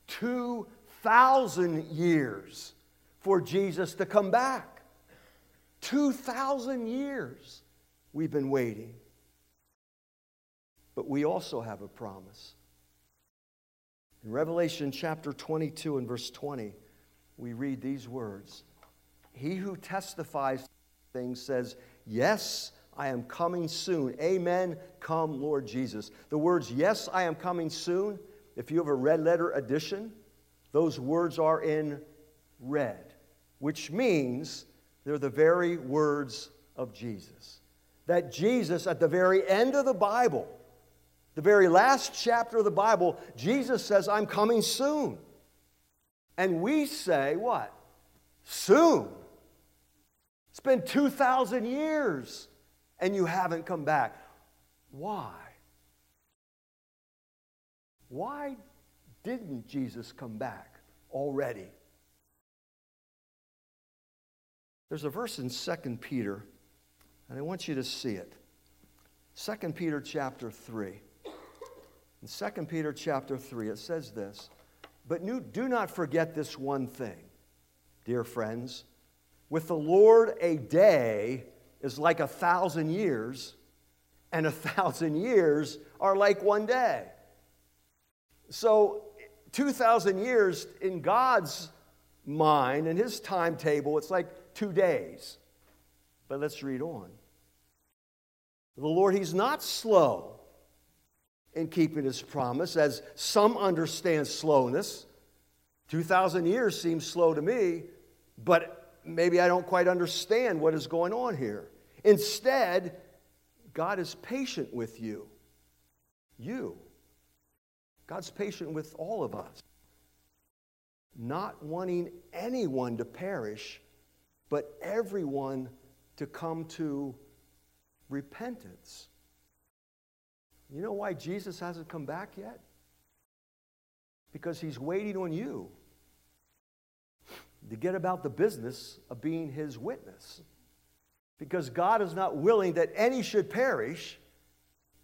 2,000 years for Jesus to come back. 2,000 years we've been waiting. But we also have a promise. In Revelation chapter 22 and verse 20, we read these words He who testifies things says, Yes, I am coming soon. Amen. Come, Lord Jesus. The words, Yes, I am coming soon, if you have a red letter edition, those words are in red, which means they're the very words of Jesus. That Jesus, at the very end of the Bible, the very last chapter of the Bible, Jesus says, I'm coming soon. And we say, what? Soon. It's been 2,000 years and you haven't come back. Why? Why didn't Jesus come back already? There's a verse in 2 Peter, and I want you to see it. 2 Peter chapter 3. In 2 Peter chapter 3, it says this But do not forget this one thing, dear friends. With the Lord, a day is like a thousand years, and a thousand years are like one day. So, 2,000 years in God's mind and his timetable, it's like two days. But let's read on. The Lord, he's not slow in keeping his promise, as some understand slowness. 2,000 years seems slow to me, but maybe I don't quite understand what is going on here. Instead, God is patient with you. You. God's patient with all of us, not wanting anyone to perish, but everyone to come to repentance. You know why Jesus hasn't come back yet? Because he's waiting on you to get about the business of being his witness. Because God is not willing that any should perish,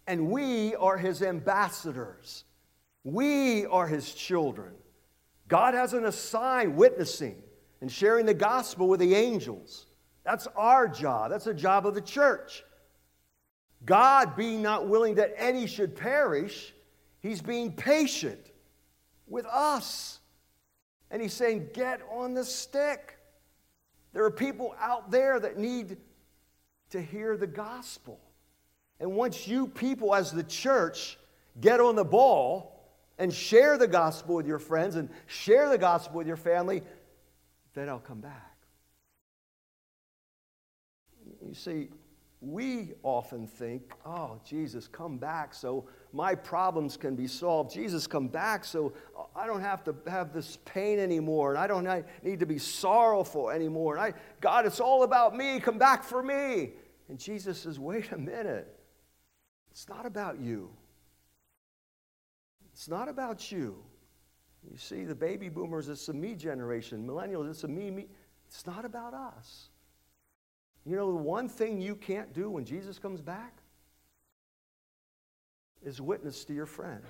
and we are his ambassadors. We are his children. God has an assigned witnessing and sharing the gospel with the angels. That's our job. That's the job of the church. God being not willing that any should perish, he's being patient with us. And he's saying, Get on the stick. There are people out there that need to hear the gospel. And once you people, as the church, get on the ball and share the gospel with your friends and share the gospel with your family, then I'll come back. You see, we often think, oh, Jesus, come back so my problems can be solved. Jesus, come back so I don't have to have this pain anymore and I don't need to be sorrowful anymore. And I, God, it's all about me. Come back for me. And Jesus says, wait a minute. It's not about you. It's not about you. You see, the baby boomers, it's a me generation. Millennials, it's a me, me. It's not about us. You know, the one thing you can't do when Jesus comes back is witness to your friend.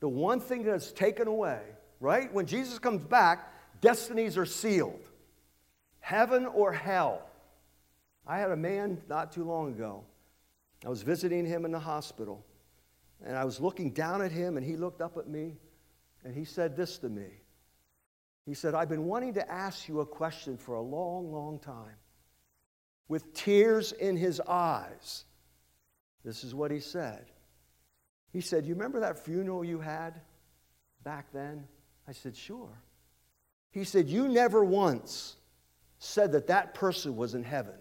The one thing that's taken away, right? When Jesus comes back, destinies are sealed heaven or hell. I had a man not too long ago. I was visiting him in the hospital, and I was looking down at him, and he looked up at me, and he said this to me. He said, I've been wanting to ask you a question for a long, long time with tears in his eyes. This is what he said. He said, You remember that funeral you had back then? I said, Sure. He said, You never once said that that person was in heaven.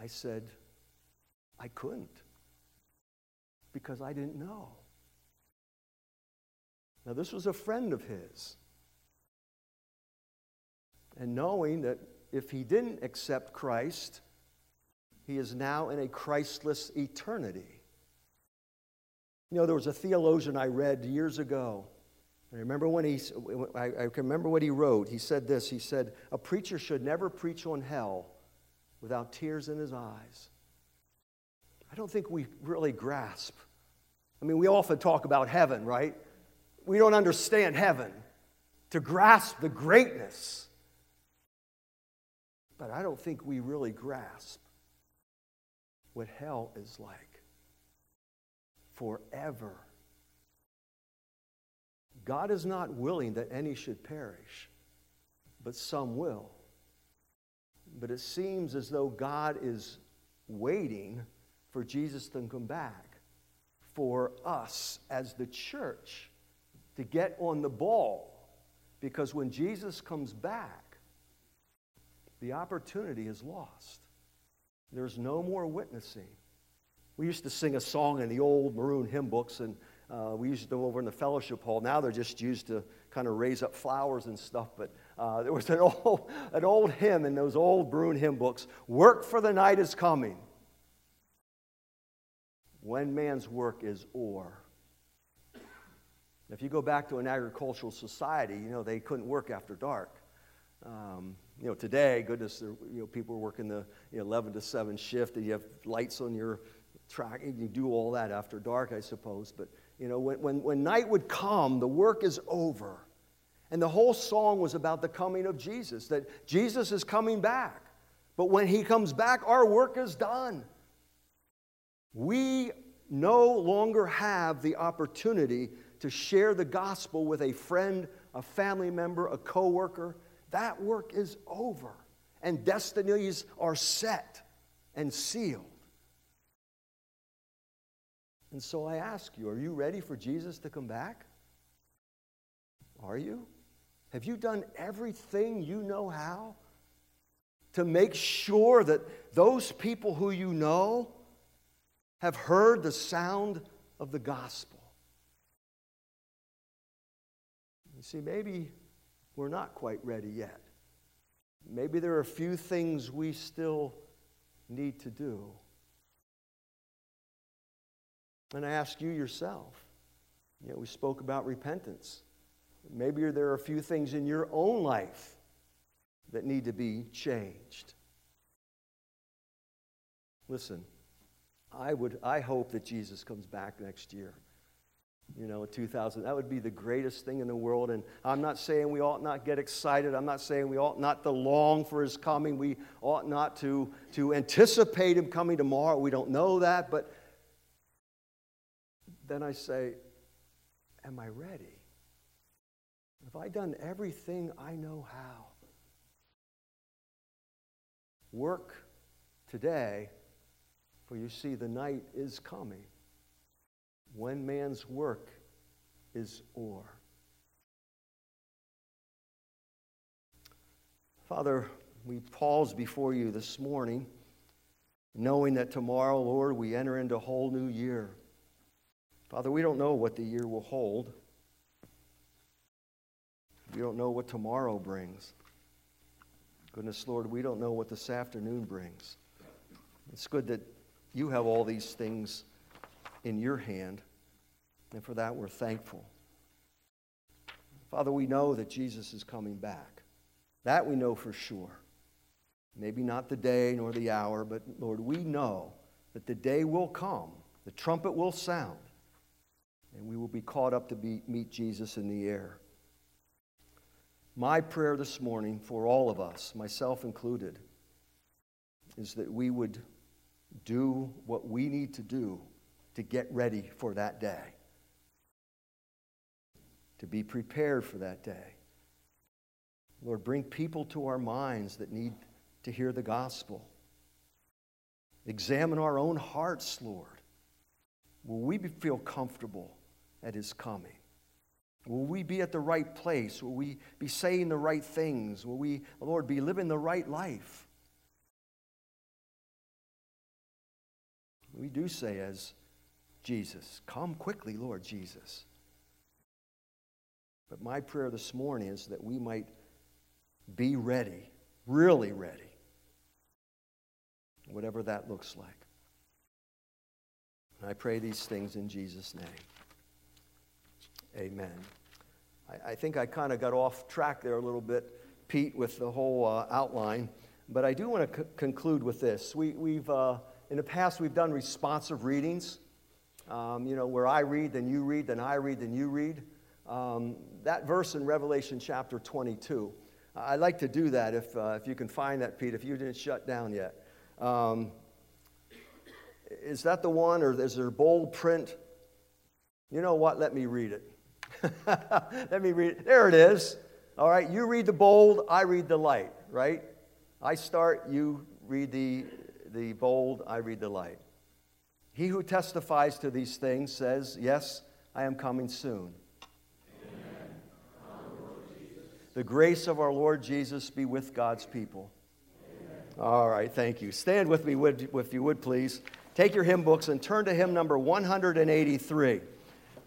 I said, I couldn't because I didn't know. Now, this was a friend of his and knowing that if he didn't accept Christ, he is now in a Christless eternity. You know, there was a theologian I read years ago, I remember when he, I, remember what he wrote. He said this He said, A preacher should never preach on hell without tears in his eyes. I don't think we really grasp. I mean, we often talk about heaven, right? We don't understand heaven to grasp the greatness. But I don't think we really grasp what hell is like forever. God is not willing that any should perish, but some will. But it seems as though God is waiting for Jesus to come back for us as the church to get on the ball. Because when Jesus comes back, the opportunity is lost. There's no more witnessing. We used to sing a song in the old maroon hymn books, and uh, we used go over in the fellowship hall. Now they're just used to kind of raise up flowers and stuff. But uh, there was an old, an old hymn in those old maroon hymn books Work for the night is coming. When man's work is o'er. If you go back to an agricultural society, you know, they couldn't work after dark. Um, you know, today, goodness, you know, people are working the you know, 11 to 7 shift, and you have lights on your track, and you do all that after dark, I suppose. But, you know, when, when, when night would come, the work is over. And the whole song was about the coming of Jesus, that Jesus is coming back. But when he comes back, our work is done. We no longer have the opportunity to share the gospel with a friend, a family member, a coworker. That work is over, and destinies are set and sealed. And so I ask you, are you ready for Jesus to come back? Are you? Have you done everything you know how to make sure that those people who you know have heard the sound of the gospel? You see, maybe we're not quite ready yet. Maybe there are a few things we still need to do. And I ask you yourself. You know, we spoke about repentance. Maybe there are a few things in your own life that need to be changed. Listen, I would I hope that Jesus comes back next year. You know, 2000. That would be the greatest thing in the world. And I'm not saying we ought not get excited. I'm not saying we ought not to long for his coming. We ought not to, to anticipate him coming tomorrow. We don't know that. But then I say, Am I ready? Have I done everything I know how? Work today, for you see, the night is coming when man's work is o'er. Father, we pause before you this morning, knowing that tomorrow, Lord, we enter into a whole new year. Father, we don't know what the year will hold. We don't know what tomorrow brings. Goodness, Lord, we don't know what this afternoon brings. It's good that you have all these things in your hand, and for that we're thankful. Father, we know that Jesus is coming back. That we know for sure. Maybe not the day nor the hour, but Lord, we know that the day will come, the trumpet will sound, and we will be caught up to be, meet Jesus in the air. My prayer this morning for all of us, myself included, is that we would do what we need to do to get ready for that day, to be prepared for that day. Lord, bring people to our minds that need to hear the gospel. Examine our own hearts, Lord. Will we feel comfortable at his coming? Will we be at the right place? Will we be saying the right things? Will we, Lord, be living the right life? We do say, as Jesus, come quickly, Lord Jesus. But my prayer this morning is that we might be ready, really ready, whatever that looks like. And I pray these things in Jesus' name. Amen. I, I think I kind of got off track there a little bit, Pete, with the whole uh, outline. But I do want to c- conclude with this. We, we've, uh, in the past, we've done responsive readings, um, you know, where I read, then you read, then I read, then you read. Um, that verse in Revelation chapter 22. I'd like to do that if, uh, if you can find that, Pete, if you didn't shut down yet. Um, is that the one, or is there bold print? You know what? Let me read it. Let me read it. There it is. All right, you read the bold, I read the light, right? I start, you read the, the bold, I read the light. He who testifies to these things says, Yes, I am coming soon. The grace of our Lord Jesus be with God's people. Amen. All right, thank you. Stand with me, if you would, please. Take your hymn books and turn to hymn number 183.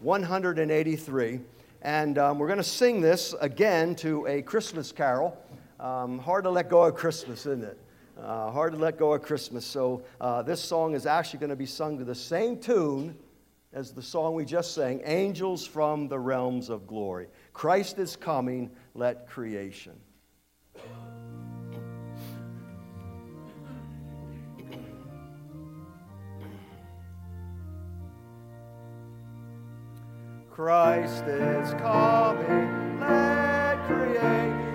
183. And um, we're going to sing this again to a Christmas carol. Um, hard to let go of Christmas, isn't it? Uh, hard to let go of Christmas. So uh, this song is actually going to be sung to the same tune as the song we just sang Angels from the Realms of Glory. Christ is coming, let creation. Christ is coming, let creation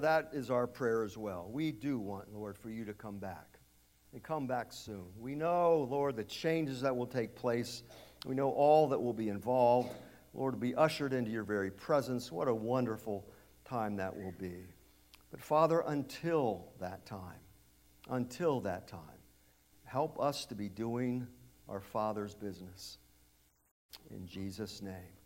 That is our prayer as well. We do want, Lord, for you to come back and come back soon. We know, Lord, the changes that will take place. We know all that will be involved. Lord, to be ushered into your very presence. What a wonderful time that will be. But Father, until that time, until that time, help us to be doing our Father's business. In Jesus' name.